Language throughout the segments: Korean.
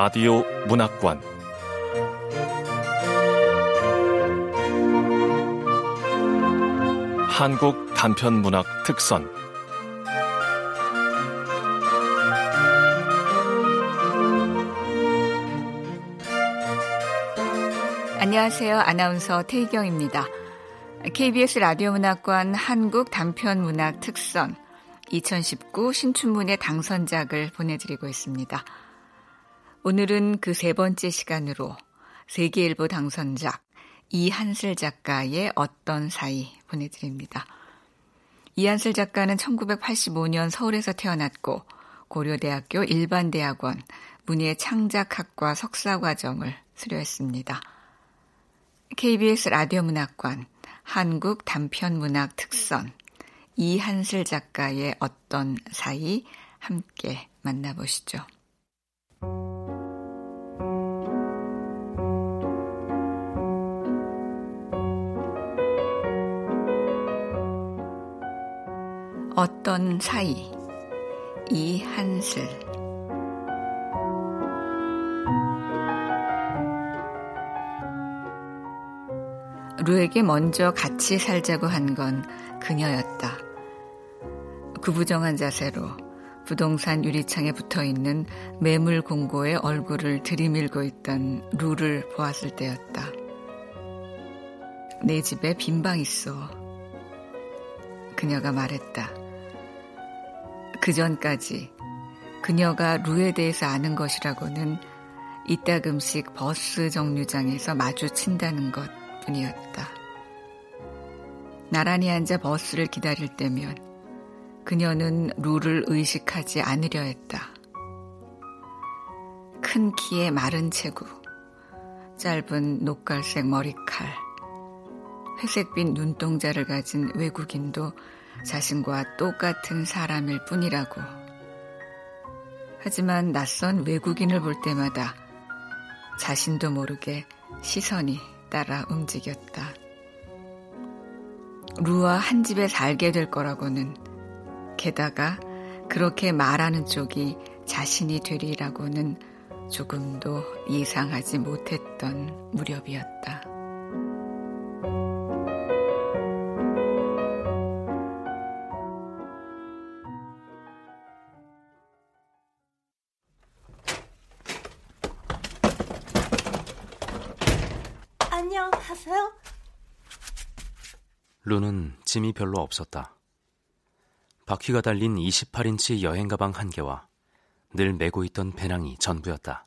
라디오 문학관 한국 단편 문학 특선 안녕하세요. 아나운서 태희경입니다. KBS 라디오 문학관 한국 단편 문학 특선 2019 신춘문예 당선작을 보내드리고 있습니다. 오늘은 그 세 번째 시간으로 세계일보 당선작 이한슬 작가의 어떤 사이 보내드립니다. 이한슬 작가는 1985년 서울에서 태어났고 고려대학교 일반대학원 문예창작학과 석사과정을 수료했습니다. KBS 라디오 문학관 한국 단편문학 특선 이한슬 작가의 어떤 사이 함께 만나보시죠. 어떤 사이 이한슬 루에게 먼저 같이 살자고 한 건 그녀였다. 구부정한 자세로 부동산 유리창에 붙어 있는 매물 공고의 얼굴을 들이밀고 있던 루를 보았을 때였다. 내 집에 빈방 있어. 그녀가 말했다. 그 전까지 그녀가 루에 대해서 아는 것이라고는 이따금씩 버스 정류장에서 마주친다는 것 뿐이었다. 나란히 앉아 버스를 기다릴 때면 그녀는 루를 의식하지 않으려 했다. 큰 키에 마른 체구, 짧은 녹갈색 머리칼, 회색빛 눈동자를 가진 외국인도 자신과 똑같은 사람일 뿐이라고. 하지만 낯선 외국인을 볼 때마다 자신도 모르게 시선이 따라 움직였다. 루와 한 집에 살게 될 거라고는 게다가 그렇게 말하는 쪽이 자신이 되리라고는 조금도 예상하지 못했던 무렵이었다. 루는 짐이 별로 없었다. 바퀴가 달린 28인치 여행 가방 한 개와 늘 메고 있던 배낭이 전부였다.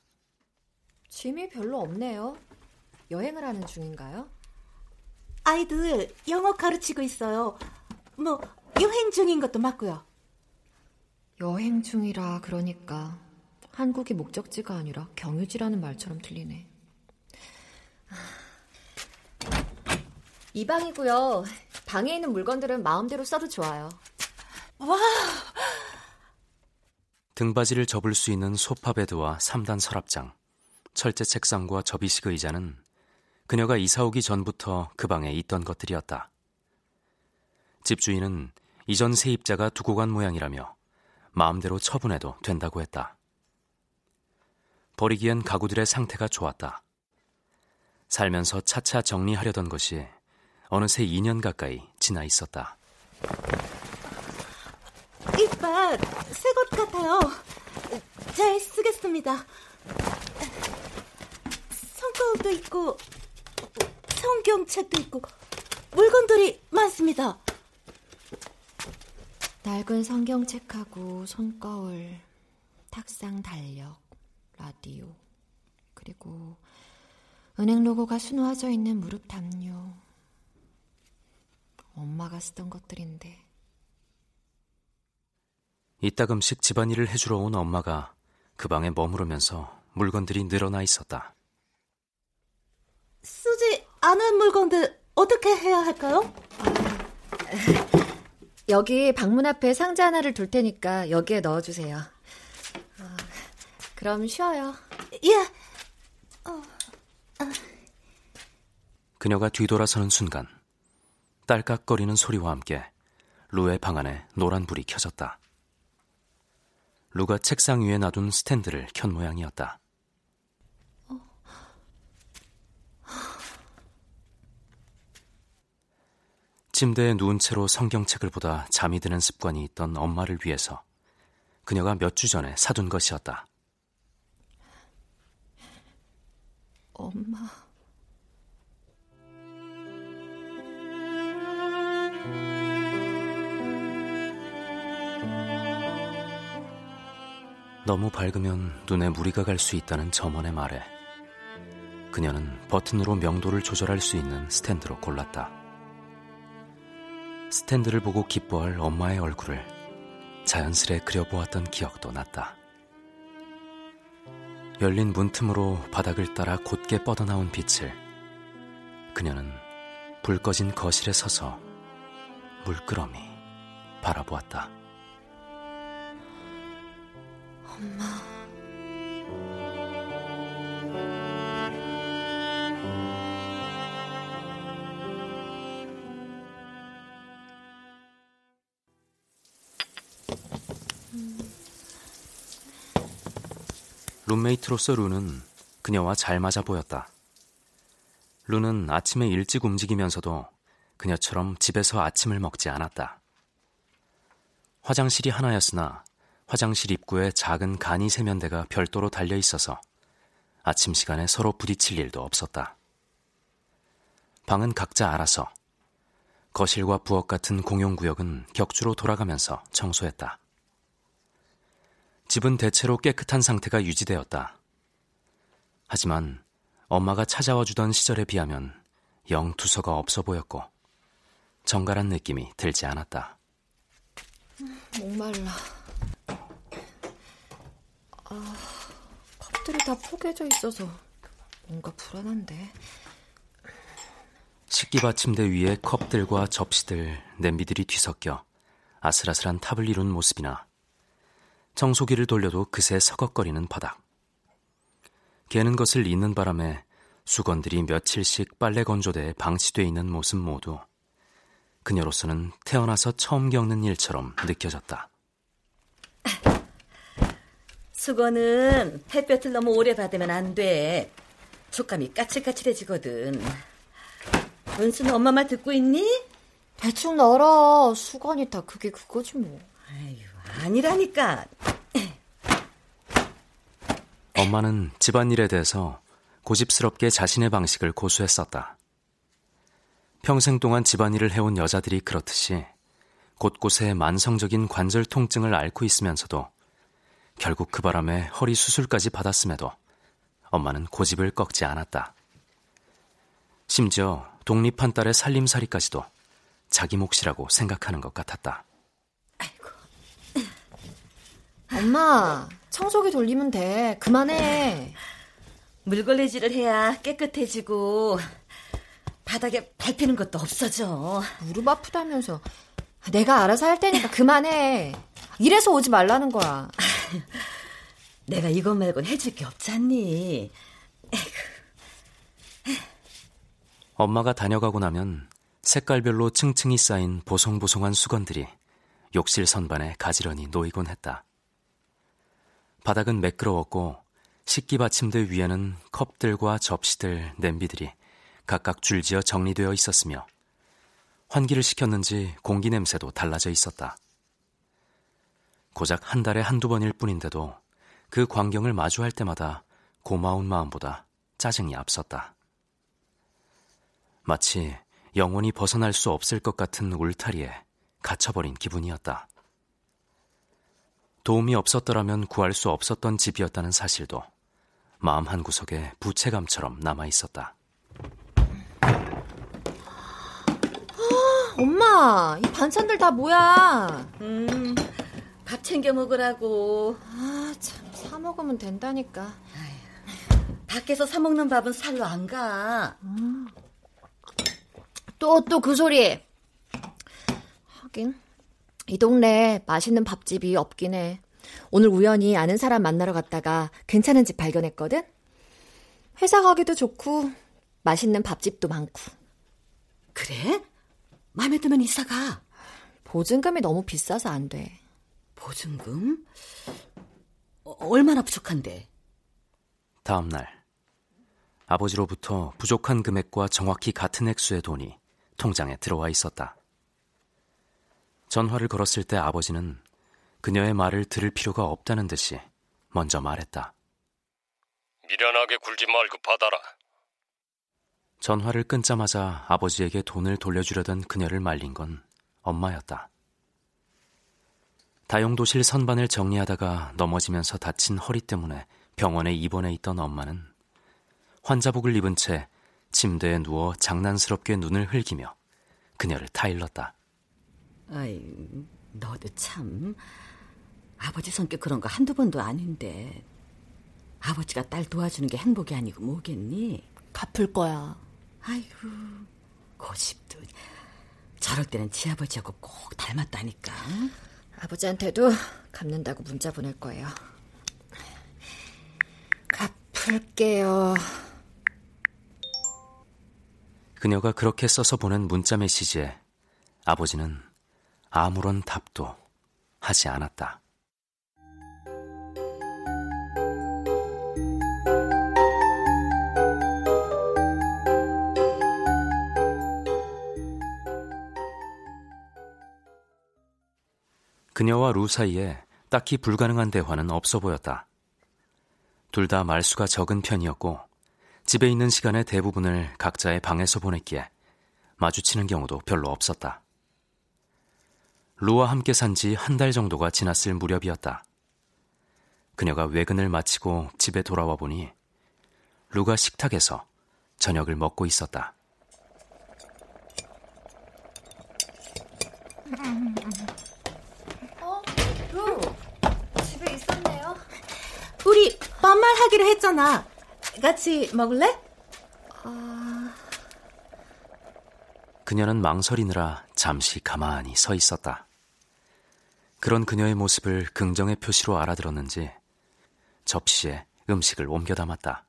짐이 별로 없네요. 여행을 하는 중인가요? 아이들 영어 가르치고 있어요. 뭐 여행 중인 것도 맞고요. 여행 중이라 그러니까 한국이 목적지가 아니라 경유지라는 말처럼 들리네. 이 방이고요. 방에 있는 물건들은 마음대로 써도 좋아요. 와! 등받이를 접을 수 있는 소파 베드와 3단 서랍장, 철제 책상과 접이식 의자는 그녀가 이사 오기 전부터 그 방에 있던 것들이었다. 집주인은 이전 세입자가 두고 간 모양이라며 마음대로 처분해도 된다고 했다. 버리기엔 가구들의 상태가 좋았다. 살면서 차차 정리하려던 것이 어느새 2년 가까이 지나 있었다. 이빨 새 것 같아요. 잘 쓰겠습니다. 성과도 있고 성경책도 있고 물건들이 많습니다. 낡은 성경책하고 손거울, 탁상 달력, 라디오, 그리고 은행 로고가 수놓아져 있는 무릎 담요. 엄마가 쓰던 것들인데. 이따금씩 집안일을 해주러 온 엄마가 그 방에 머무르면서 물건들이 늘어나 있었다. 쓰지 않은 물건들 어떻게 해야 할까요? 여기 방문 앞에 상자 하나를 둘 테니까 여기에 넣어주세요. 어, 그럼 쉬어요. 예. 어, 그녀가 뒤돌아서는 순간 딸깍거리는 소리와 함께 루의 방 안에 노란 불이 켜졌다. 루가 책상 위에 놔둔 스탠드를 켠 모양이었다. 침대에 누운 채로 성경책을 보다 잠이 드는 습관이 있던 엄마를 위해서 그녀가 몇 주 전에 사둔 것이었다. 엄마. 너무 밝으면 눈에 무리가 갈 수 있다는 점원의 말에 그녀는 버튼으로 명도를 조절할 수 있는 스탠드로 골랐다. 스탠드를 보고 기뻐할 엄마의 얼굴을 자연스레 그려보았던 기억도 났다. 열린 문틈으로 바닥을 따라 곧게 뻗어나온 빛을 그녀는 불 꺼진 거실에 서서 물끄러미 바라보았다. 엄마. 룸메이트로서 루는 그녀와 잘 맞아 보였다. 루는 아침에 일찍 움직이면서도 그녀처럼 집에서 아침을 먹지 않았다. 화장실이 하나였으나 화장실 입구에 작은 간이 세면대가 별도로 달려 있어서 아침 시간에 서로 부딪힐 일도 없었다. 방은 각자 알아서 거실과 부엌 같은 공용 구역은 격주로 돌아가면서 청소했다. 집은 대체로 깨끗한 상태가 유지되었다. 하지만 엄마가 찾아와 주던 시절에 비하면 영 두서가 없어 보였고 정갈한 느낌이 들지 않았다. 목말라. 아, 컵들이 다 포개져 있어서 뭔가 불안한데. 식기받침대 위에 컵들과 접시들, 냄비들이 뒤섞여 아슬아슬한 탑을 이룬 모습이나 청소기를 돌려도 그새 서걱거리는 바닥. 개는 것을 잇는 바람에 수건들이 며칠씩 빨래 건조대에 방치돼 있는 모습 모두 그녀로서는 태어나서 처음 겪는 일처럼 느껴졌다. 수건은 햇볕을 너무 오래 받으면 안 돼. 촉감이 까칠까칠해지거든. 은수는 엄마 말 듣고 있니? 대충 널어. 수건이 다 그게 그거지 뭐. 아유, 아니라니까. 엄마는 집안일에 대해서 고집스럽게 자신의 방식을 고수했었다. 평생 동안 집안일을 해온 여자들이 그렇듯이 곳곳에 만성적인 관절 통증을 앓고 있으면서도 결국 그 바람에 허리 수술까지 받았음에도 엄마는 고집을 꺾지 않았다. 심지어 독립한 딸의 살림살이까지도 자기 몫이라고 생각하는 것 같았다. 엄마, 청소기 돌리면 돼. 그만해. 물걸레질을 해야 깨끗해지고 바닥에 밟히는 것도 없어져. 무릎 아프다면서. 내가 알아서 할 테니까 그만해. 이래서 오지 말라는 거야. 내가 이것 말곤 해줄 게 없잖니. 엄마가 다녀가고 나면 색깔별로 층층이 쌓인 보송보송한 수건들이 욕실 선반에 가지런히 놓이곤 했다. 바닥은 매끄러웠고 식기 받침대 위에는 컵들과 접시들, 냄비들이 각각 줄지어 정리되어 있었으며 환기를 시켰는지 공기 냄새도 달라져 있었다. 고작 한 달에 한두 번일 뿐인데도 그 광경을 마주할 때마다 고마운 마음보다 짜증이 앞섰다. 마치 영원히 벗어날 수 없을 것 같은 울타리에 갇혀버린 기분이었다. 도움이 없었더라면 구할 수 없었던 집이었다는 사실도 마음 한구석에 부채감처럼 남아 있었다. 엄마, 이 반찬들 다 뭐야? 음, 밥 챙겨 먹으라고. 아, 참, 사 먹으면 된다니까. 밖에서 사 먹는 밥은 살로 안 가. 또, 또 그 소리. 하긴, 이 동네에 맛있는 밥집이 없긴 해. 오늘 우연히 아는 사람 만나러 갔다가 괜찮은 집 발견했거든? 회사 가기도 좋고, 맛있는 밥집도 많고. 그래? 마음에 들면 이사 가. 보증금이 너무 비싸서 안 돼. 보증금? 어, 얼마나 부족한데? 다음 날 아버지로부터 부족한 금액과 정확히 같은 액수의 돈이 통장에 들어와 있었다. 전화를 걸었을 때 아버지는 그녀의 말을 들을 필요가 없다는 듯이 먼저 말했다. 미련하게 굴지 말고 받아라. 전화를 끊자마자 아버지에게 돈을 돌려주려던 그녀를 말린 건 엄마였다. 다용도실 선반을 정리하다가 넘어지면서 다친 허리 때문에 병원에 입원해 있던 엄마는 환자복을 입은 채 침대에 누워 장난스럽게 눈을 흘기며 그녀를 타일렀다. 아이, 너도 참 아버지 성격 그런 거 한두 번도 아닌데 아버지가 딸 도와주는 게 행복이 아니고 뭐겠니? 갚을 거야. 아이고, 고집도 저럴 때는 지 아버지하고 꼭 닮았다니까. 아버지한테도 갚는다고 문자 보낼 거예요. 갚을게요. 그녀가 그렇게 써서 보낸 문자 메시지에 아버지는 아무런 답도 하지 않았다. 그녀와 루 사이에 딱히 불가능한 대화는 없어 보였다. 둘 다 말수가 적은 편이었고 집에 있는 시간의 대부분을 각자의 방에서 보냈기에 마주치는 경우도 별로 없었다. 루와 함께 산 지 한 달 정도가 지났을 무렵이었다. 그녀가 외근을 마치고 집에 돌아와 보니 루가 식탁에서 저녁을 먹고 있었다. 어, 루, 집에 있었네요. 우리 반말 하기로 했잖아. 같이 먹을래? 그녀는 망설이느라 잠시 가만히 서 있었다. 그런 그녀의 모습을 긍정의 표시로 알아들었는지 접시에 음식을 옮겨 담았다.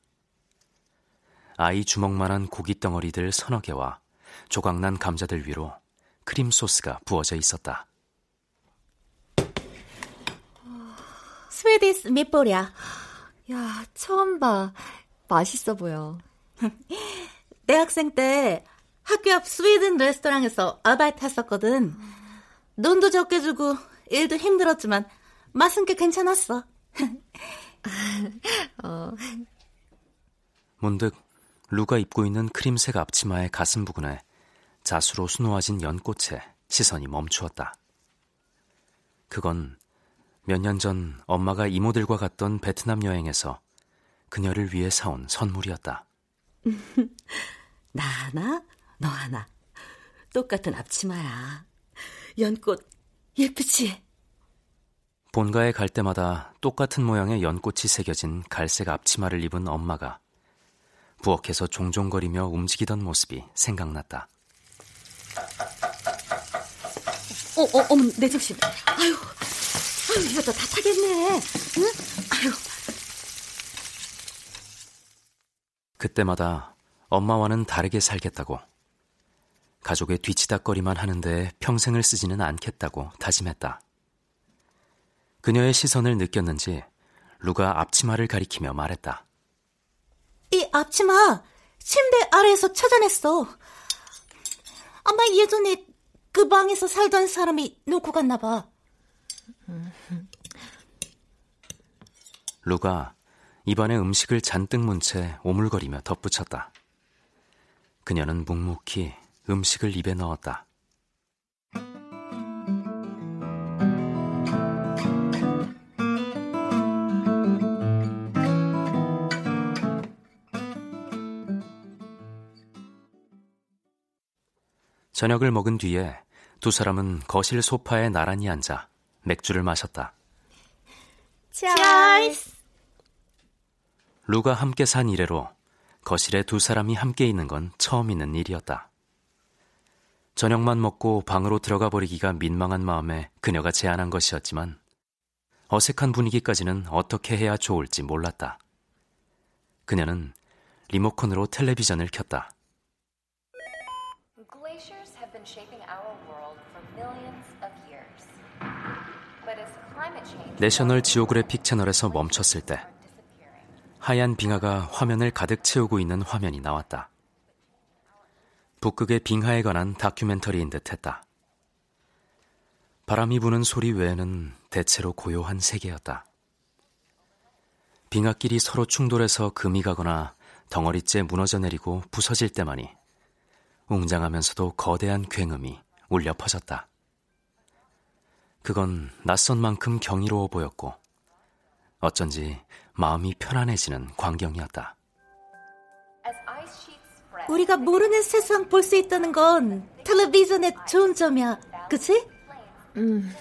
아이 주먹만한 고기 덩어리들 서너 개와 조각난 감자들 위로 크림 소스가 부어져 있었다. Swedish meatball이야. 야, 처음 봐. 맛있어 보여. 대학생 때 학교 앞 스웨덴 레스토랑에서 아르바이트 했었거든. 돈도 적게 주고 일도 힘들었지만 맛은 꽤 괜찮았어. 어, 문득 루가 입고 있는 크림색 앞치마의 가슴 부근에 자수로 수놓아진 연꽃에 시선이 멈추었다. 그건 몇 년 전 엄마가 이모들과 갔던 베트남 여행에서 그녀를 위해 사온 선물이었다. 나 하나, 너 하나. 똑같은 앞치마야. 연꽃 예쁘지? 본가에 갈 때마다 똑같은 모양의 연꽃이 새겨진 갈색 앞치마를 입은 엄마가 부엌에서 종종거리며 움직이던 모습이 생각났다. 어, 어, 어머, 내. 아유, 아유, 이것도 다 타겠네. 응? 아유, 그때마다 엄마와는 다르게 살겠다고 가족의 뒤치다거리만 하는데 평생을 쓰지는 않겠다고 다짐했다. 그녀의 시선을 느꼈는지 루가 앞치마를 가리키며 말했다. 이 앞치마 침대 아래에서 찾아냈어. 아마 예전에 그 방에서 살던 사람이 놓고 갔나 봐. 루가 입안에 음식을 잔뜩 문 채 오물거리며 덧붙였다. 그녀는 묵묵히 음식을 입에 넣었다. 저녁을 먹은 뒤에 두 사람은 거실 소파에 나란히 앉아 맥주를 마셨다. 치얼스. 루가 함께 산 이래로 거실에 두 사람이 함께 있는 건 처음 있는 일이었다. 저녁만 먹고 방으로 들어가 버리기가 민망한 마음에 그녀가 제안한 것이었지만 어색한 분위기까지는 어떻게 해야 좋을지 몰랐다. 그녀는 리모컨으로 텔레비전을 켰다. 내셔널 지오그래픽 채널에서 멈췄을 때 하얀 빙하가 화면을 가득 채우고 있는 화면이 나왔다. 북극의 빙하에 관한 다큐멘터리인 듯 했다. 바람이 부는 소리 외에는 대체로 고요한 세계였다. 빙하길이 서로 충돌해서 금이 가거나 덩어리째 무너져 내리고 부서질 때만이 웅장하면서도 거대한 굉음이 울려 퍼졌다. 그건 낯선 만큼 경이로워 보였고 어쩐지 마음이 편안해지는 광경이었다. 우리가 모르는 세상 볼 수 있다는 건 텔레비전의 좋은 점이야. 그치? 음.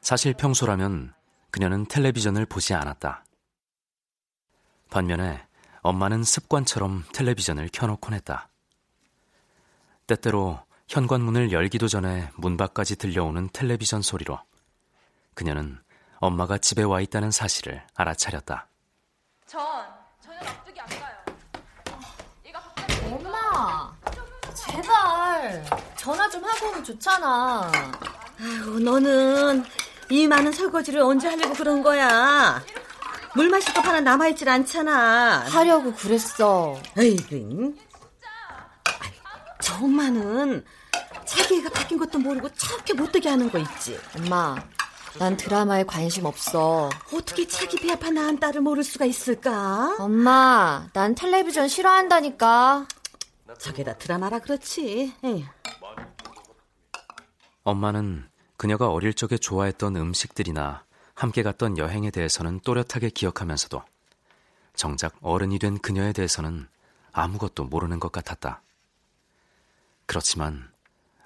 사실 평소라면 그녀는 텔레비전을 보지 않았다. 반면에 엄마는 습관처럼 텔레비전을 켜놓곤 했다. 때때로 현관문을 열기도 전에 문 밖까지 들려오는 텔레비전 소리로 그녀는 엄마가 집에 와 있다는 사실을 알아차렸다. 전 전혀 납득이 안 가요. 얘가 갑자기 엄마, 제발 전화 좀 하고 오면 좋잖아. 아유, 너는 이 많은 설거지를 언제 하려고 그런 거야? 물 마실 것 하나 남아있질 않잖아. 하려고 그랬어. 에이그. 저 엄마는 자기 애가 바뀐 것도 모르고 저렇게 못되게 하는 거 있지. 엄마, 난 드라마에 관심 없어. 어떻게 자기 배 아파 낳은 딸을 모를 수가 있을까? 엄마, 난 텔레비전 싫어한다니까. 저게 다 드라마라 그렇지. 에이. 엄마는 그녀가 어릴 적에 좋아했던 음식들이나 함께 갔던 여행에 대해서는 또렷하게 기억하면서도 정작 어른이 된 그녀에 대해서는 아무것도 모르는 것 같았다. 그렇지만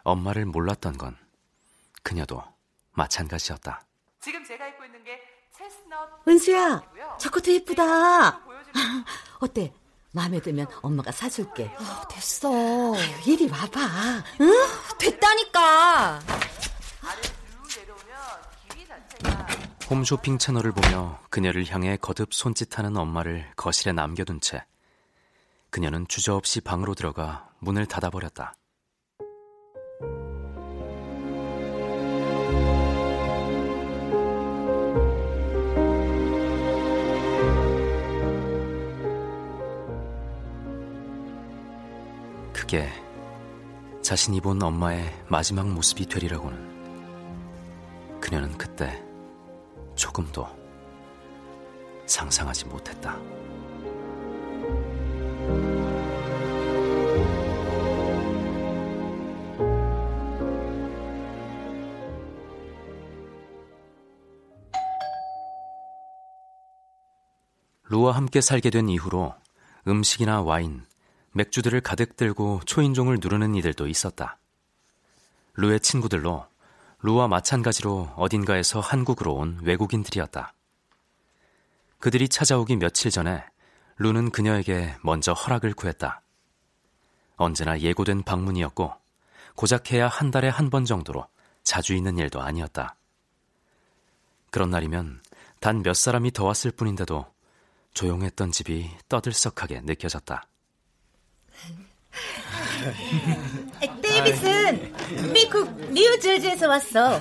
엄마를 몰랐던 건 그녀도 마찬가지였다. 지금 제가 입고 있는 게 체스넛 은수야, 저 것도 예쁘다. 어때? 마음에 들면 엄마가 사줄게. 아, 됐어. 이리 와봐. 응? 됐다니까. 홈쇼핑 채널을 보며 그녀를 향해 거듭 손짓하는 엄마를 거실에 남겨둔 채 그녀는 주저없이 방으로 들어가 문을 닫아버렸다. 그게 자신이 본 엄마의 마지막 모습이 되리라고는 그녀는 그때 조금도 상상하지 못했다. 루와 함께 살게 된 이후로 음식이나 와인, 맥주들을 가득 들고 초인종을 누르는 이들도 있었다. 루의 친구들로 루와 마찬가지로 어딘가에서 한국으로 온 외국인들이었다. 그들이 찾아오기 며칠 전에 루는 그녀에게 먼저 허락을 구했다. 언제나 예고된 방문이었고 고작 해야 한 달에 한 번 정도로 자주 있는 일도 아니었다. 그런 날이면 단 몇 사람이 더 왔을 뿐인데도 조용했던 집이 떠들썩하게 느껴졌다. 데이빗은 미국 뉴저지에서 왔어.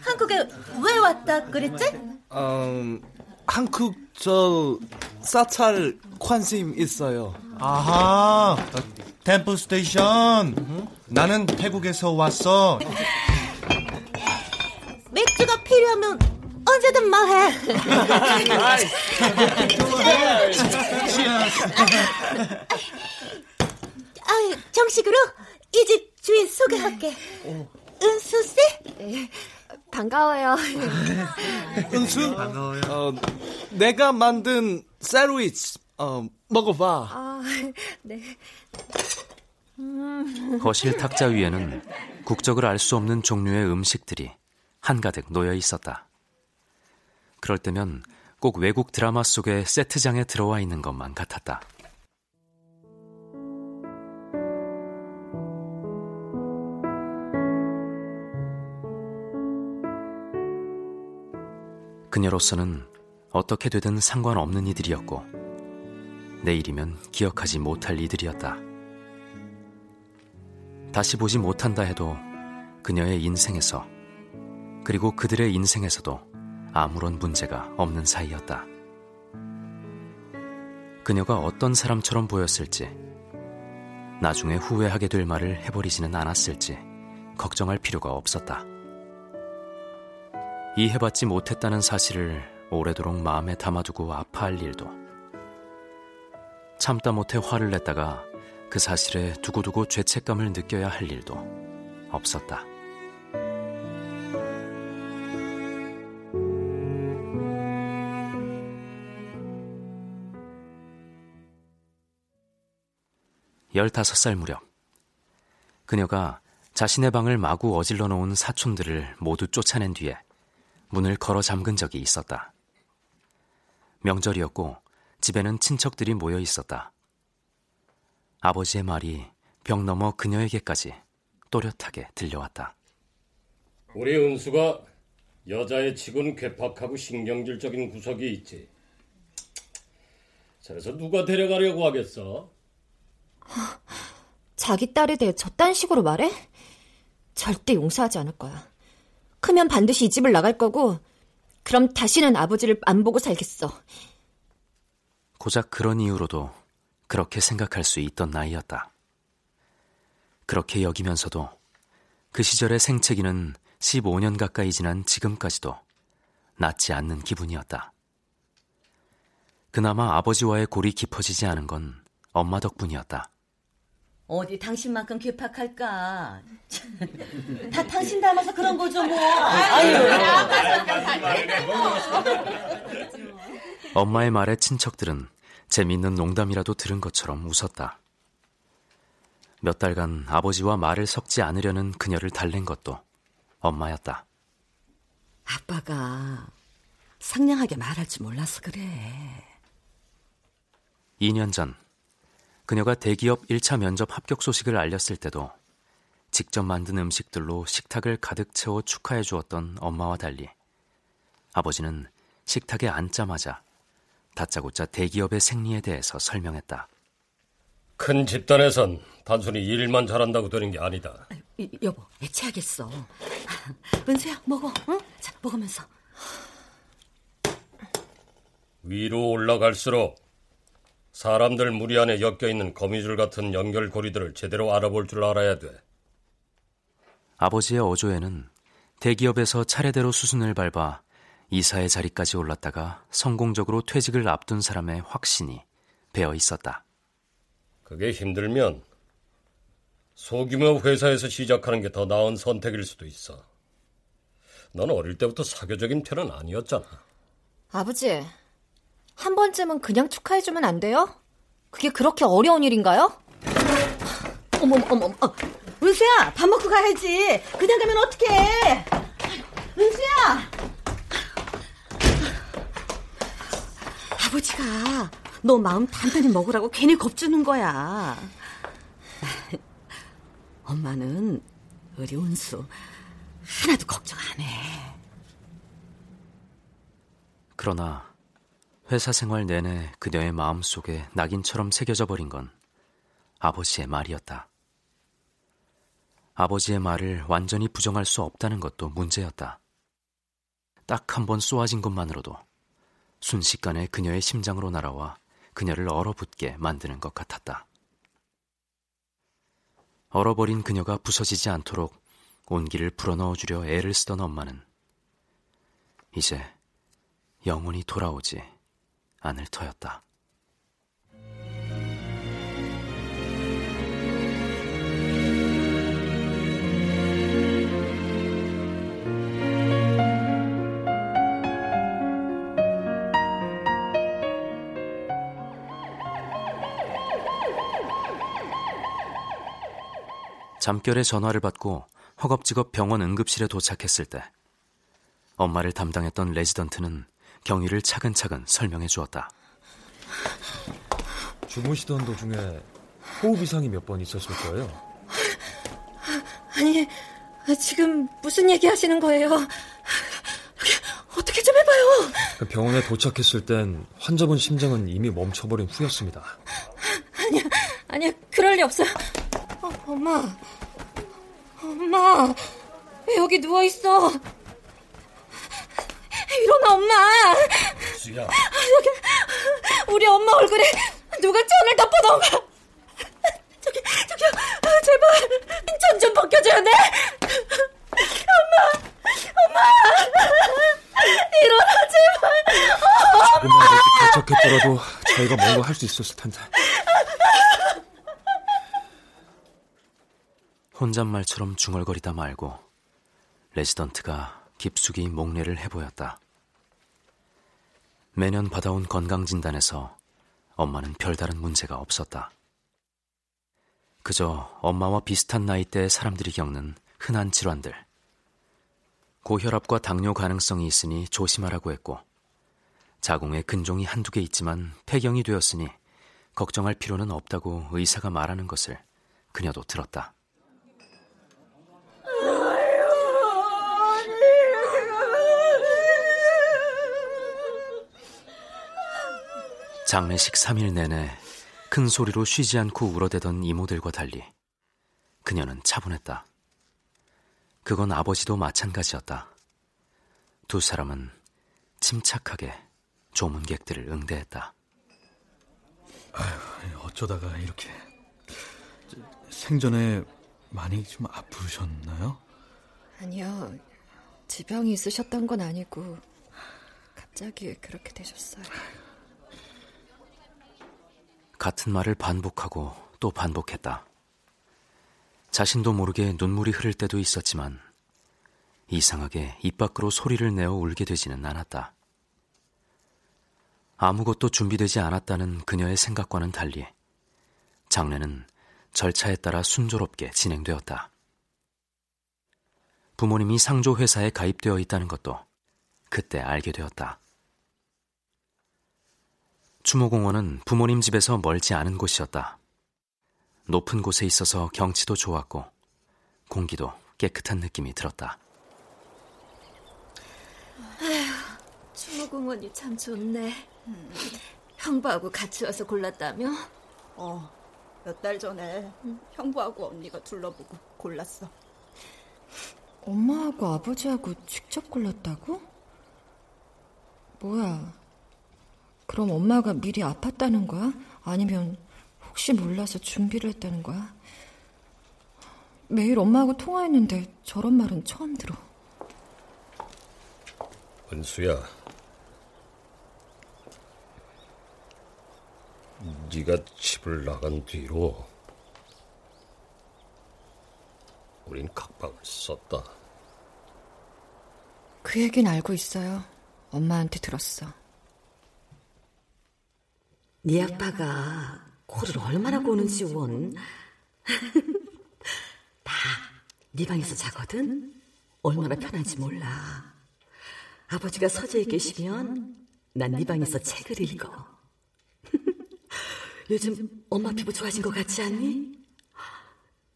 한국에 왜 왔다 그랬지? 음, 한국 저 사찰 관심 있어요. 아하, 템플스테이. 나는 태국에서 왔어. 맥주가 필요하면 언제든 말해. 아, 정식으로 이 집 주인 소개할게. 은수 씨? 네, 반가워요. 은수? 반가워요. 어, 내가 만든 샌드위치 어, 먹어봐. 아, 네. 거실 탁자 위에는 국적을 알 수 없는 종류의 음식들이 한가득 놓여 있었다. 그럴 때면 꼭 외국 드라마 속의 세트장에 들어와 있는 것만 같았다. 그녀로서는 어떻게 되든 상관없는 이들이었고, 내일이면 기억하지 못할 이들이었다. 다시 보지 못한다 해도 그녀의 인생에서, 그리고 그들의 인생에서도 아무런 문제가 없는 사이였다. 그녀가 어떤 사람처럼 보였을지, 나중에 후회하게 될 말을 해버리지는 않았을지 걱정할 필요가 없었다. 이해받지 못했다는 사실을 오래도록 마음에 담아두고 아파할 일도 참다 못해 화를 냈다가 그 사실에 두고두고 죄책감을 느껴야 할 일도 없었다. 열다섯 살 무렵 그녀가 자신의 방을 마구 어질러 놓은 사촌들을 모두 쫓아낸 뒤에 문을 걸어 잠근 적이 있었다. 명절이었고 집에는 친척들이 모여 있었다. 아버지의 말이 벽 너머 그녀에게까지 또렷하게 들려왔다. 우리 은수가 여자의 치곤 괴팍하고 신경질적인 구석이 있지. 그래서 누가 데려가려고 하겠어? 자기 딸에 대해 저딴 식으로 말해? 절대 용서하지 않을 거야. 크면 반드시 이 집을 나갈 거고, 그럼 다시는 아버지를 안 보고 살겠어. 고작 그런 이유로도 그렇게 생각할 수 있던 나이였다. 그렇게 여기면서도 그 시절의 생채기는 15년 가까이 지난 지금까지도 낫지 않는 기분이었다. 그나마 아버지와의 골이 깊어지지 않은 건 엄마 덕분이었다. 어디 당신만큼 괴팍할까? 다 당신 닮아서 그런 거죠 뭐. 아유. 엄마의 말에 친척들은 재미있는 농담이라도 들은 것처럼 웃었다. 몇 달간 아버지와 말을 섞지 않으려는 그녀를 달랜 것도 엄마였다. 아빠가 상냥하게 말할 줄 몰라서 그래. 2년 전 그녀가 대기업 1차 면접 합격 소식을 알렸을 때도 직접 만든 음식들로 식탁을 가득 채워 축하해 주었던 엄마와 달리 아버지는 식탁에 앉자마자 다짜고짜 대기업의 생리에 대해서 설명했다. 큰 집단에선 단순히 일만 잘한다고 되는 게 아니다. 이, 여보, 애취하겠어. 은수야, 먹어. 응? 자, 먹으면서. 위로 올라갈수록 사람들 무리 안에 엮여 있는 거미줄 같은 연결고리들을 제대로 알아볼 줄 알아야 돼. 아버지의 어조에는 대기업에서 차례대로 수순을 밟아 이사의 자리까지 올랐다가 성공적으로 퇴직을 앞둔 사람의 확신이 배어 있었다. 그게 힘들면 소규모 회사에서 시작하는 게 더 나은 선택일 수도 있어. 넌 어릴 때부터 사교적인 편은 아니었잖아. 아버지, 한 번쯤은 그냥 축하해주면 안 돼요? 그게 그렇게 어려운 일인가요? 어머, 어머, 어머. 은수야, 밥 먹고 가야지. 그냥 가면 어떡해. 은수야! 아버지가 너 마음 단단히 먹으라고 괜히 겁주는 거야. 엄마는 우리 은수 하나도 걱정 안 해. 그러나 회사 생활 내내 그녀의 마음속에 낙인처럼 새겨져 버린 건 아버지의 말이었다. 아버지의 말을 완전히 부정할 수 없다는 것도 문제였다. 딱 한 번 쏘아진 것만으로도 순식간에 그녀의 심장으로 날아와 그녀를 얼어붙게 만드는 것 같았다. 얼어버린 그녀가 부서지지 않도록 온기를 불어넣어 주려 애를 쓰던 엄마는 이제 영원히 돌아오지 않을 터였다. 잠결에 전화를 받고 허겁지겁 병원 응급실에 도착했을 때 엄마를 담당했던 레지던트는 경위를 차근차근 설명해 주었다. 주무시던 도중에 호흡 이상이 몇 번 있었을 거예요. 아니, 지금 무슨 얘기 하시는 거예요? 어떻게 좀 해봐요. 그 병원에 도착했을 땐 환자분 심장은 이미 멈춰버린 후였습니다. 아니야, 아니야, 그럴 리 없어요. 어, 엄마, 엄마, 왜 여기 누워 있어? 일어나 엄마. 수야. 아, 우리 엄마 얼굴에 누가 천을 덮어놓은 거야. 저기 저기 아, 제발 천 좀 벗겨줘야 돼. 엄마 엄마 일어나 제발. 어, 조금만 일찍 도착했더라도 저희가 뭔가 할 수 있었을 텐데. 혼잣말처럼 중얼거리다 말고 레지던트가 깊숙이 목례를 해보였다. 매년 받아온 건강진단에서 엄마는 별다른 문제가 없었다. 그저 엄마와 비슷한 나이대의 사람들이 겪는 흔한 질환들. 고혈압과 당뇨 가능성이 있으니 조심하라고 했고, 자궁에 근종이 한두 개 있지만 폐경이 되었으니 걱정할 필요는 없다고 의사가 말하는 것을 그녀도 들었다. 장례식 3일 내내 큰 소리로 쉬지 않고 울어대던 이모들과 달리 그녀는 차분했다. 그건 아버지도 마찬가지였다. 두 사람은 침착하게 조문객들을 응대했다. 아휴, 어쩌다가 이렇게 생전에 많이 좀 아프셨나요? 아니요. 지병이 있으셨던 건 아니고 갑자기 그렇게 되셨어요. 같은 말을 반복하고 또 반복했다. 자신도 모르게 눈물이 흐를 때도 있었지만 이상하게 입 밖으로 소리를 내어 울게 되지는 않았다. 아무것도 준비되지 않았다는 그녀의 생각과는 달리 장례는 절차에 따라 순조롭게 진행되었다. 부모님이 상조 회사에 가입되어 있다는 것도 그때 알게 되었다. 추모공원은 부모님 집에서 멀지 않은 곳이었다. 높은 곳에 있어서 경치도 좋았고 공기도 깨끗한 느낌이 들었다. 아휴, 추모공원이 참 좋네. 음. 형부하고 같이 와서 골랐다며? 어, 몇 달 전에 음. 형부하고 언니가 둘러보고 골랐어. 엄마하고 아버지하고 직접 골랐다고? 뭐야, 그럼 엄마가 미리 아팠다는 거야? 아니면 혹시 몰라서 준비를 했다는 거야? 매일 엄마하고 통화했는데 저런 말은 처음 들어. 은수야, 네가 집을 나간 뒤로 우린 각방을 썼다. 그 얘긴 알고 있어요. 엄마한테 들었어. 네 아빠가 코를 얼마나 고는지 원. 다 네 방에서 자거든. 얼마나 편한지 몰라. 아버지가 서재에 계시면 난 네 방에서 책을 읽어. 요즘 엄마 피부 좋아진 것 같지 않니?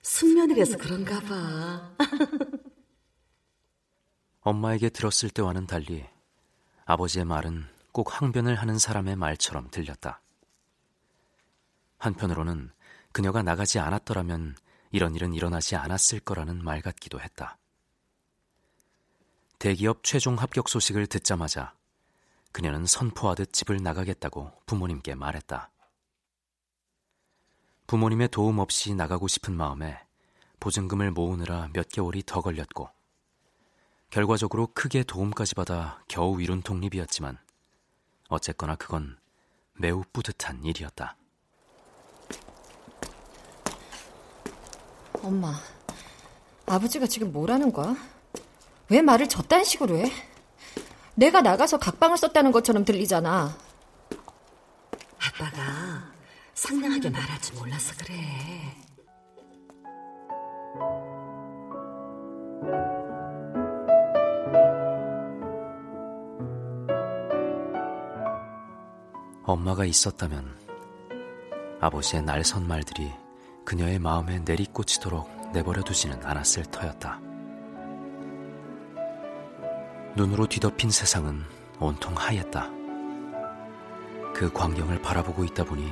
숙면을 해서 그런가 봐. 엄마에게 들었을 때와는 달리 아버지의 말은 꼭 항변을 하는 사람의 말처럼 들렸다. 한편으로는 그녀가 나가지 않았더라면 이런 일은 일어나지 않았을 거라는 말 같기도 했다. 대기업 최종 합격 소식을 듣자마자 그녀는 선포하듯 집을 나가겠다고 부모님께 말했다. 부모님의 도움 없이 나가고 싶은 마음에 보증금을 모으느라 몇 개월이 더 걸렸고, 결과적으로 크게 도움까지 받아 겨우 이룬 독립이었지만, 어쨌거나 그건 매우 뿌듯한 일이었다. 엄마, 아버지가 지금 뭐라는 거야? 왜 말을 저딴 식으로 해? 내가 나가서 각방을 썼다는 것처럼 들리잖아. 아빠가 상냥하게 말할 줄 몰라서 그래. 엄마가 있었다면 아버지의 날선 말들이 그녀의 마음에 내리꽂히도록 내버려 두지는 않았을 터였다. 눈으로 뒤덮인 세상은 온통 하였다. 그 광경을 바라보고 있다 보니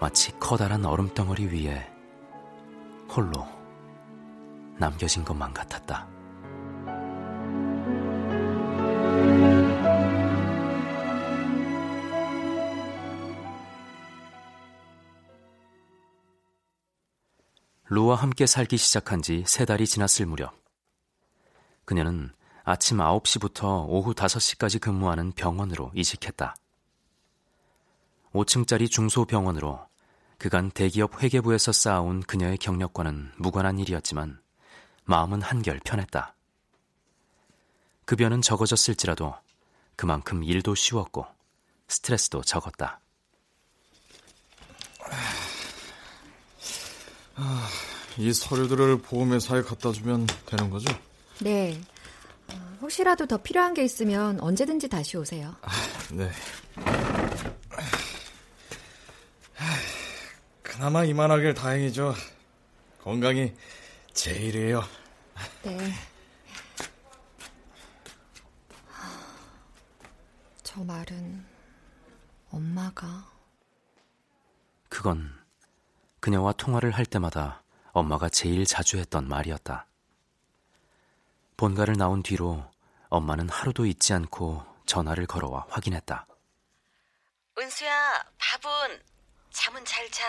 마치 커다란 얼음덩어리 위에 홀로 남겨진 것만 같았다. 루와 함께 살기 시작한 지 세 달이 지났을 무렵, 그녀는 아침 9시부터 오후 5시까지 근무하는 병원으로 이직했다. 5층짜리 중소병원으로 그간 대기업 회계부에서 쌓아온 그녀의 경력과는 무관한 일이었지만 마음은 한결 편했다. 급여는 적어졌을지라도 그만큼 일도 쉬웠고 스트레스도 적었다. 아, 이 서류들을 보험회사에 갖다 주면 되는 거죠? 네. 어, 혹시라도 더 필요한 게 있으면 언제든지 다시 오세요. 아, 네. 그나마 이만하길 다행이죠. 건강이 제일이에요. 네. 저 말은 엄마가 그건 그녀와 통화를 할 때마다 엄마가 제일 자주 했던 말이었다. 본가를 나온 뒤로 엄마는 하루도 잊지 않고 전화를 걸어와 확인했다. 은수야, 밥은 잠은 잘 자?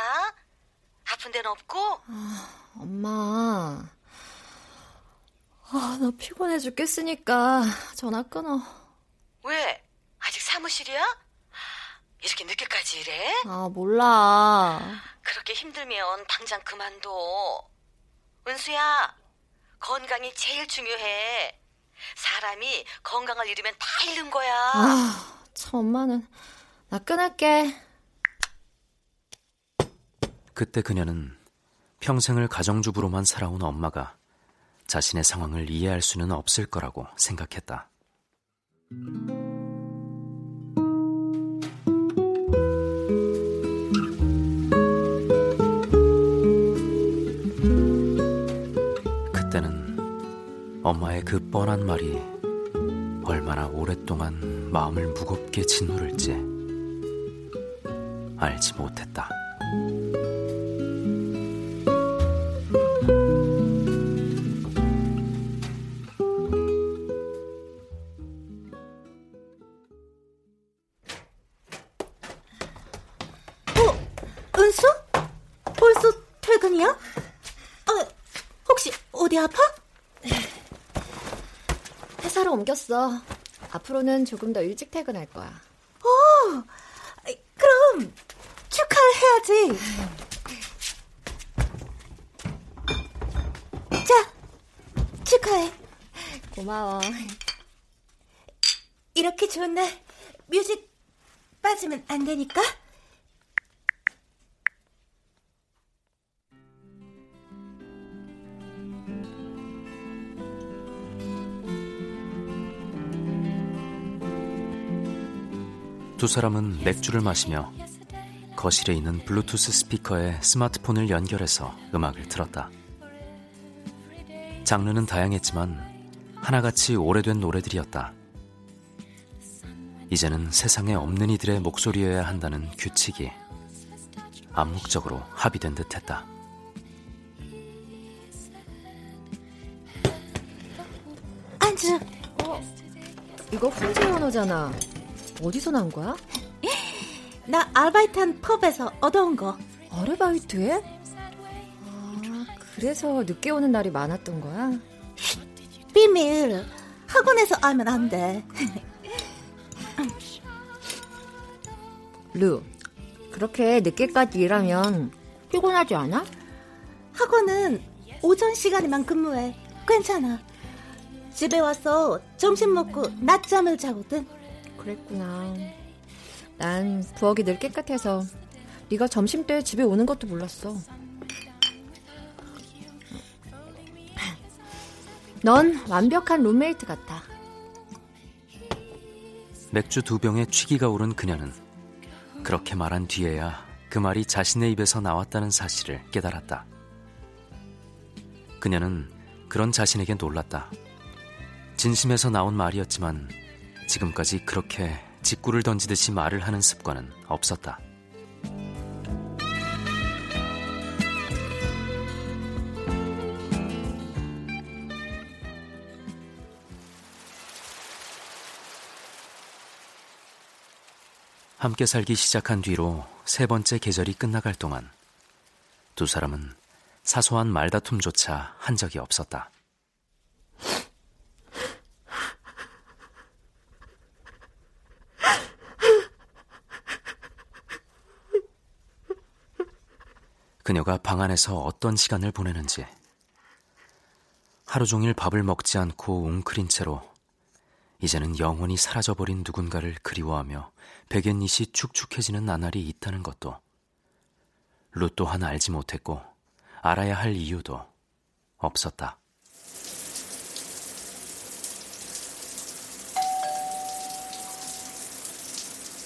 아픈 데는 없고? 아, 엄마. 아, 나 피곤해 죽겠으니까 전화 끊어. 왜? 아직 사무실이야? 이렇게 늦게까지 일해? 아, 몰라. 그렇게 힘들면 당장 그만둬. 은수야, 건강이 제일 중요해. 사람이 건강을 잃으면 다 잃는 거야. 아, 참, 엄마는. 나 끊을게. 그때 그녀는 평생을 가정주부로만 살아온 엄마가 자신의 상황을 이해할 수는 없을 거라고 생각했다. 엄마의 그 뻔한 말이 얼마나 오랫동안 마음을 무겁게 짓누를지 알지 못했다. 옮겼어. 앞으로는 조금 더 일찍 퇴근할 거야. 오, 그럼 축하를 해야지. 자, 축하해. 고마워. 이렇게 좋은 날 뮤직 빠지면 안 되니까. 두 사람은 맥주를 마시며 거실에 있는 블루투스 스피커에 스마트폰을 연결해서 음악을 들었다. 장르는 다양했지만 하나같이 오래된 노래들이었다. 이제는 세상에 없는 이들의 목소리여야 한다는 규칙이 암묵적으로 합의된 듯 했다. 앉아. 어, 이거 훈제 연어잖아. 어디서 난 거야? 나 아르바이트한 펍에서 얻어온 거. 아르바이트에? 아, 그래서 늦게 오는 날이 많았던 거야? 비밀. 학원에서 알면 안 돼. 루, 그렇게 늦게까지 일하면 피곤하지 않아? 학원은 오전 시간에만 근무해. 괜찮아. 집에 와서 점심 먹고 낮잠을 자거든. 그랬구나. 난 부엌이 늘 깨끗해서 네가 점심 때 집에 오는 것도 몰랐어. 넌 완벽한 룸메이트 같아. 맥주 두 병에 취기가 오른 그녀는 그렇게 말한 뒤에야 그 말이 자신의 입에서 나왔다는 사실을 깨달았다. 그녀는 그런 자신에게 놀랐다. 진심에서 나온 말이었지만 지금까지 그렇게 직구를 던지듯이 말을 하는 습관은 없었다. 함께 살기 시작한 뒤로 세 번째 계절이 끝나갈 동안 두 사람은 사소한 말다툼조차 한 적이 없었다. 그녀가 방 안에서 어떤 시간을 보내는지. 하루 종일 밥을 먹지 않고 웅크린 채로 이제는 영원히 사라져버린 누군가를 그리워하며 백엔닛이 축축해지는 나날이 있다는 것도 루 또한 알지 못했고 알아야 할 이유도 없었다.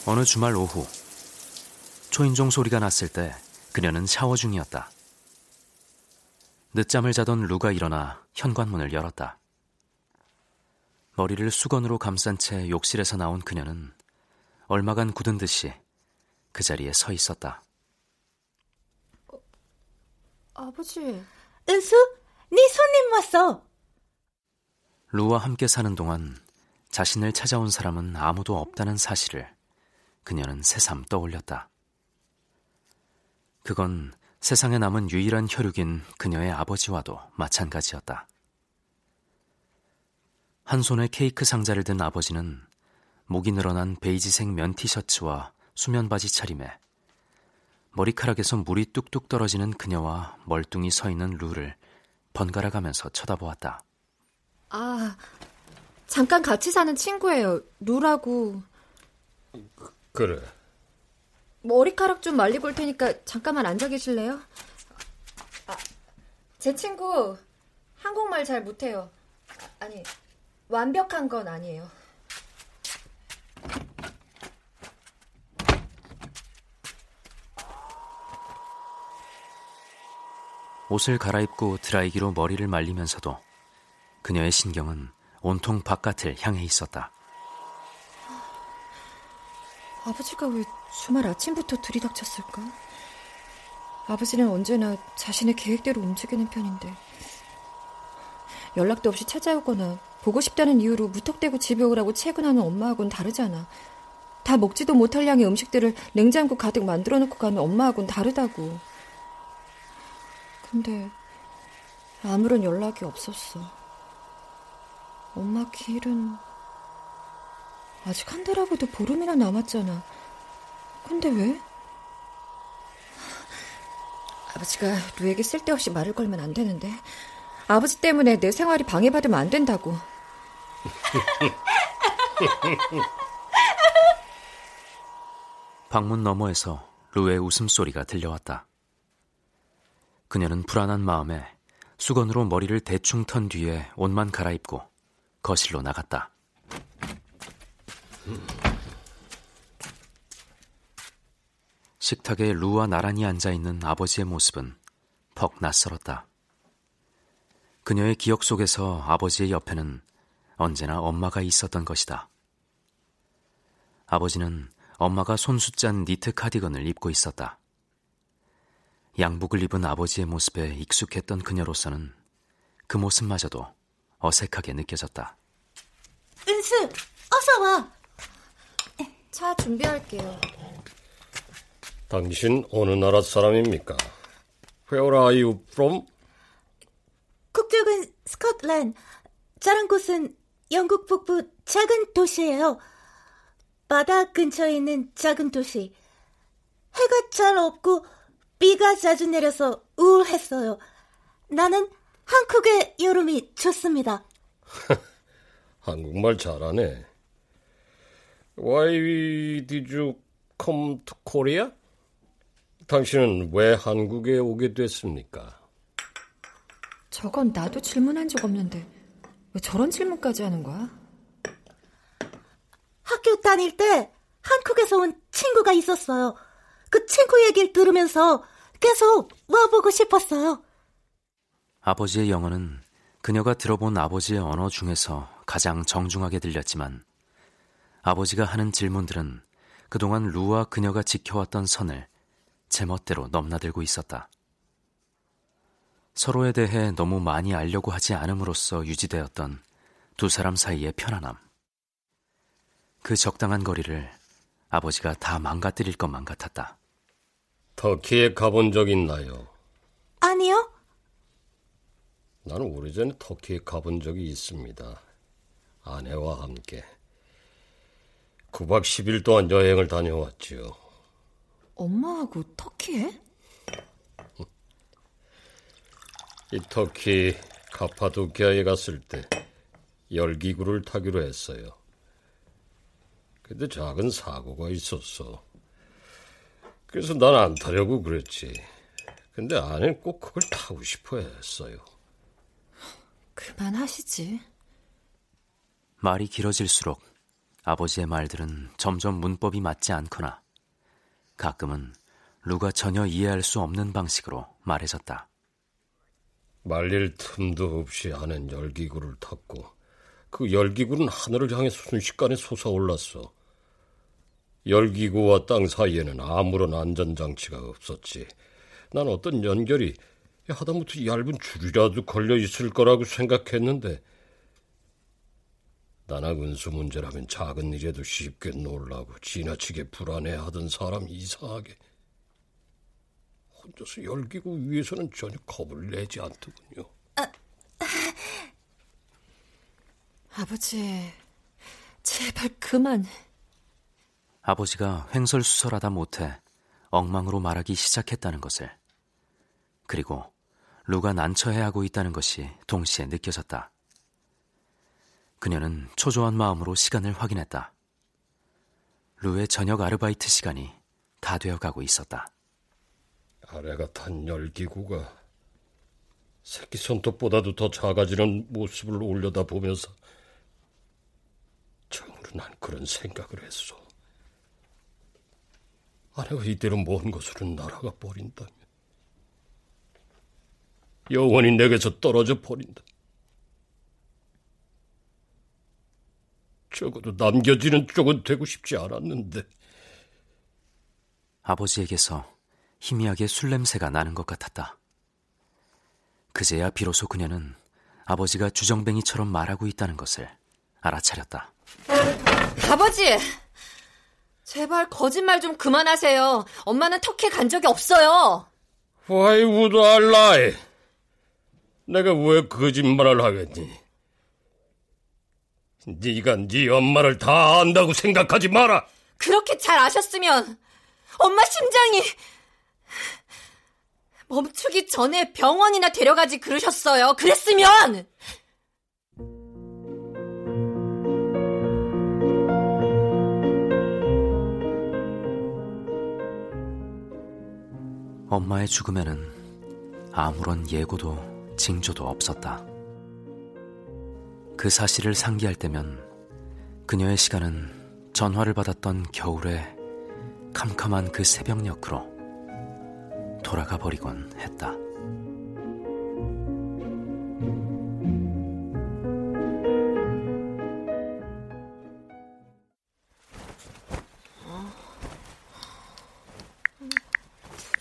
어느 주말 오후 초인종 소리가 났을 때 그녀는 샤워 중이었다. 늦잠을 자던 루가 일어나 현관문을 열었다. 머리를 수건으로 감싼 채 욕실에서 나온 그녀는 얼마간 굳은 듯이 그 자리에 서 있었다. 어, 아버지. 은수, 네 손님 왔어. 루와 함께 사는 동안 자신을 찾아온 사람은 아무도 없다는 사실을 그녀는 새삼 떠올렸다. 그건 세상에 남은 유일한 혈육인 그녀의 아버지와도 마찬가지였다. 한 손에 케이크 상자를 든 아버지는 목이 늘어난 베이지색 면 티셔츠와 수면 바지 차림에 머리카락에서 물이 뚝뚝 떨어지는 그녀와 멀뚱히 서 있는 루를 번갈아 가면서 쳐다보았다. 아, 잠깐 같이 사는 친구예요. 루라고. 그래. 머리카락 좀 말리고 올 테니까 잠깐만 앉아 계실래요? 아, 제 친구 한국말 잘 못해요. 아니, 완벽한 건 아니에요. 옷을 갈아입고 드라이기로 머리를 말리면서도 그녀의 신경은 온통 바깥을 향해 있었다. 아버지가 왜 주말 아침부터 들이닥쳤을까? 아버지는 언제나 자신의 계획대로 움직이는 편인데 연락도 없이 찾아오거나 보고 싶다는 이유로 무턱대고 집에 오라고 채근하는 엄마하고는 다르잖아. 다 먹지도 못할 양의 음식들을 냉장고 가득 만들어 놓고 가는 엄마하고는 다르다고. 근데 아무런 연락이 없었어. 엄마 길은 아직 한 달하고도 보름이나 남았잖아. 근데 왜? 아버지가 루에게 쓸데없이 말을 걸면 안 되는데. 아버지 때문에 내 생활이 방해받으면 안 된다고. 방문 너머에서 루의 웃음소리가 들려왔다. 그녀는 불안한 마음에 수건으로 머리를 대충 턴 뒤에 옷만 갈아입고 거실로 나갔다. 식탁에 루와 나란히 앉아 있는 아버지의 모습은 퍽 낯설었다. 그녀의 기억 속에서 아버지의 옆에는 언제나 엄마가 있었던 것이다. 아버지는 엄마가 손수 짠 니트 카디건을 입고 있었다. 양복을 입은 아버지의 모습에 익숙했던 그녀로서는 그 모습마저도 어색하게 느껴졌다. 은수, 어서 와. 차 준비할게요. 당신 어느 나라 사람입니까? Where are you from? 국적은 스코틀랜드. 자란 곳은 영국 북부 작은 도시예요. 바다 근처에 있는 작은 도시. 해가 잘 없고 비가 자주 내려서 우울했어요. 나는 한국의 여름이 좋습니다. 한국말 잘하네. Why did you come to Korea? 당신은 왜 한국에 오게 됐습니까? 저건 나도 질문한 적 없는데 왜 저런 질문까지 하는 거야? 학교 다닐 때 한국에서 온 친구가 있었어요. 그 친구 얘기를 들으면서 계속 와보고 싶었어요. 아버지의 영어는 그녀가 들어본 아버지의 언어 중에서 가장 정중하게 들렸지만 아버지가 하는 질문들은 그동안 루와 그녀가 지켜왔던 선을 제멋대로 넘나들고 있었다. 서로에 대해 너무 많이 알려고 하지 않음으로써 유지되었던 두 사람 사이의 편안함. 그 적당한 거리를 아버지가 다 망가뜨릴 것만 같았다. 터키에 가본 적 있나요? 아니요. 나는 오래전에 터키에 가본 적이 있습니다. 아내와 함께. 9박 10일 동안 여행을 다녀왔지요. 엄마하고 터키에? 이 터키 카파도키아에 갔을 때 열기구를 타기로 했어요. 근데 작은 사고가 있었어. 그래서 난 안 타려고 그랬지. 근데 아내는 꼭 그걸 타고 싶어 했어요. 그만하시지. 말이 길어질수록 아버지의 말들은 점점 문법이 맞지 않거나 가끔은 루가 전혀 이해할 수 없는 방식으로 말해졌다. 말릴 틈도 없이 아는 열기구를 탔고 그 열기구는 하늘을 향해 순식간에 솟아올랐어. 열기구와 땅 사이에는 아무런 안전장치가 없었지. 난 어떤 연결이 하다못해 얇은 줄이라도 걸려 있을 거라고 생각했는데 나나 은수 문제라면 작은 일에도 쉽게 놀라고 지나치게 불안해하던 사람이 이상하게 혼자서 열기구 위에서는 전혀 겁을 내지 않더군요. 아, 아버지, 제발 그만. 아버지가 횡설수설하다 못해 엉망으로 말하기 시작했다는 것을 그리고 루가 난처해하고 있다는 것이 동시에 느껴졌다. 그녀는 초조한 마음으로 시간을 확인했다. 루의 저녁 아르바이트 시간이 다 되어 가고 있었다. 아래가 탄 열기구가 새끼 손톱보다도 더 작아지는 모습을 올려다 보면서 처음으로 난 그런 생각을 했어. 아내가 이대로 먼 곳으로 날아가 버린다면 영원히 내게서 떨어져 버린다. 적어도 남겨지는 쪽은 되고 싶지 않았는데. 아버지에게서 희미하게 술 냄새가 나는 것 같았다. 그제야 비로소 그녀는 아버지가 주정뱅이처럼 말하고 있다는 것을 알아차렸다. 아버지! 제발 거짓말 좀 그만하세요. 엄마는 터키에 간 적이 없어요. Why would I lie? 내가 왜 거짓말을 하겠니? 네가 네 엄마를 다 안다고 생각하지 마라. 그렇게 잘 아셨으면 엄마 심장이 멈추기 전에 병원이나 데려가지 그러셨어요. 그랬으면 엄마의 죽음에는 아무런 예고도 징조도 없었다. 그 사실을 상기할 때면 그녀의 시간은 전화를 받았던 겨울의 캄캄한 그 새벽녘으로 돌아가 버리곤 했다.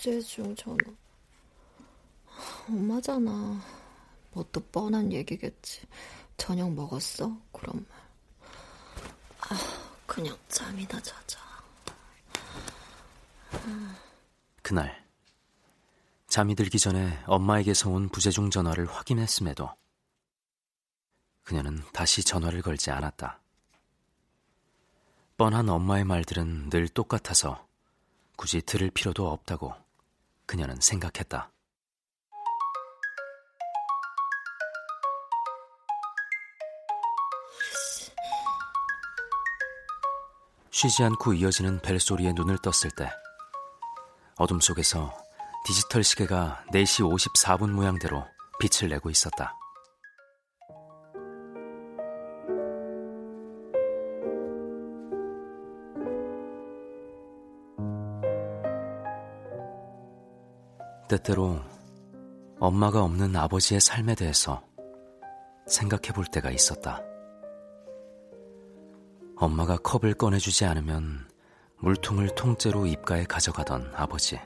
부재중 전화. 엄마잖아. 뭐 또 뻔한 얘기겠지. 저녁 먹었어? 그런 말. 아, 그냥 잠이나 자자. 그날 잠이 들기 전에 엄마에게서 온 부재중 전화를 확인했음에도 그녀는 다시 전화를 걸지 않았다. 뻔한 엄마의 말들은 늘 똑같아서 굳이 들을 필요도 없다고 그녀는 생각했다. 쉬지 않고 이어지는 벨소리에 눈을 떴을 때 어둠 속에서 디지털 시계가 4시 54분 모양대로 빛을 내고 있었다. 때때로 엄마가 없는 아버지의 삶에 대해서 생각해 볼 때가 있었다. 엄마가 컵을 꺼내주지 않으면 물통을 통째로 입가에 가져가던 아버지.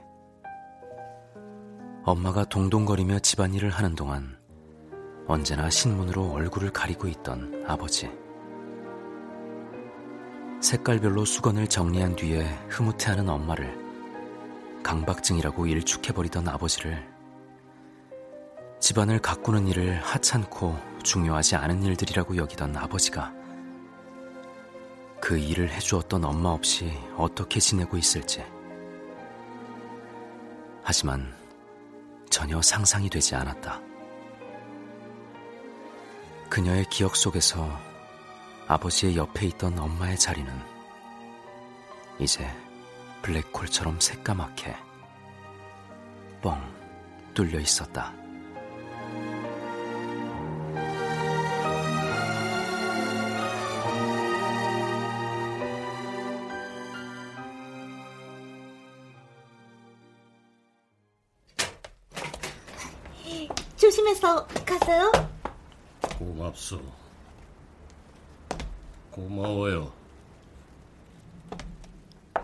엄마가 동동거리며 집안일을 하는 동안 언제나 신문으로 얼굴을 가리고 있던 아버지. 색깔별로 수건을 정리한 뒤에 흐뭇해하는 엄마를 강박증이라고 일축해버리던 아버지를 집안을 가꾸는 일을 하찮고 중요하지 않은 일들이라고 여기던 아버지가 그 일을 해주었던 엄마 없이 어떻게 지내고 있을지. 하지만 전혀 상상이 되지 않았다. 그녀의 기억 속에서 아버지의 옆에 있던 엄마의 자리는 이제 블랙홀처럼 새까맣게 뻥 뚫려 있었다. 고맙소. 고마워요.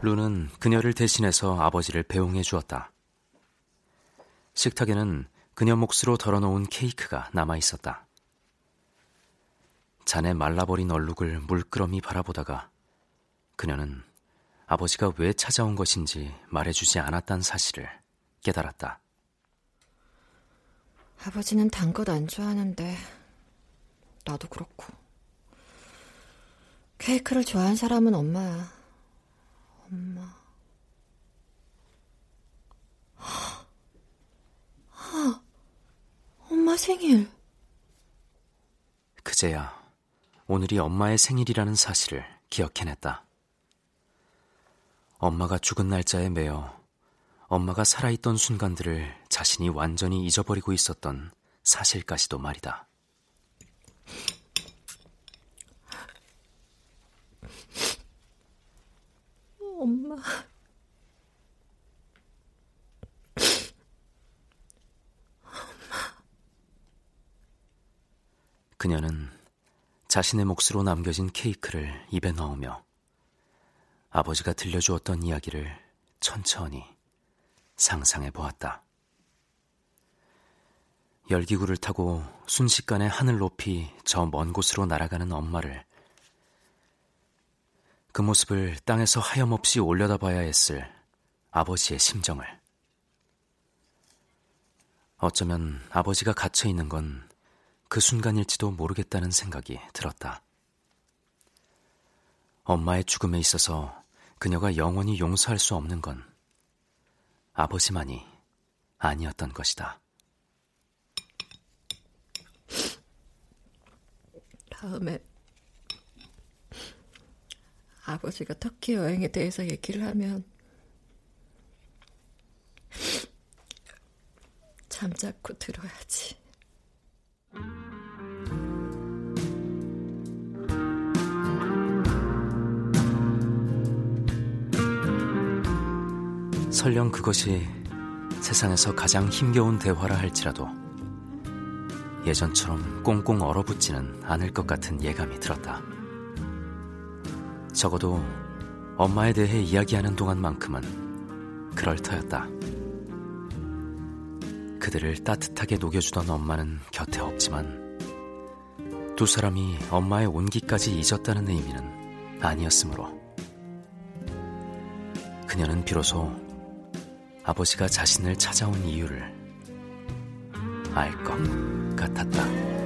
루는 그녀를 대신해서 아버지를 배웅해 주었다. 식탁에는 그녀 몫으로 덜어놓은 케이크가 남아 있었다. 잔에 말라버린 얼룩을 물끄러미 바라보다가 그녀는 아버지가 왜 찾아온 것인지 말해주지 않았단 사실을 깨달았다. 아버지는 단 것 안 좋아하는데 나도 그렇고 케이크를 좋아하는 사람은 엄마야. 엄마. 엄마 생일. 그제야 오늘이 엄마의 생일이라는 사실을 기억해냈다. 엄마가 죽은 날짜에 매여 엄마가 살아있던 순간들을 자신이 완전히 잊어버리고 있었던 사실까지도 말이다. 엄마. 그녀는 자신의 몫으로 남겨진 케이크를 입에 넣으며 아버지가 들려주었던 이야기를 천천히 상상해 보았다. 열기구를 타고 순식간에 하늘 높이 저 먼 곳으로 날아가는 엄마를 그 모습을 땅에서 하염없이 올려다봐야 했을 아버지의 심정을 어쩌면 아버지가 갇혀 있는 건 그 순간일지도 모르겠다는 생각이 들었다. 엄마의 죽음에 있어서 그녀가 영원히 용서할 수 없는 건 아버지만이 아니었던 것이다. 다음에 아버지가 터키 여행에 대해서 얘기를 하면 잠자코 들어야지. 설령 그것이 세상에서 가장 힘겨운 대화라 할지라도 예전처럼 꽁꽁 얼어붙지는 않을 것 같은 예감이 들었다. 적어도 엄마에 대해 이야기하는 동안만큼은 그럴 터였다. 그들을 따뜻하게 녹여주던 엄마는 곁에 없지만 두 사람이 엄마의 온기까지 잊었다는 의미는 아니었으므로 그녀는 비로소 아버지가 자신을 찾아온 이유를 알 것 같았다.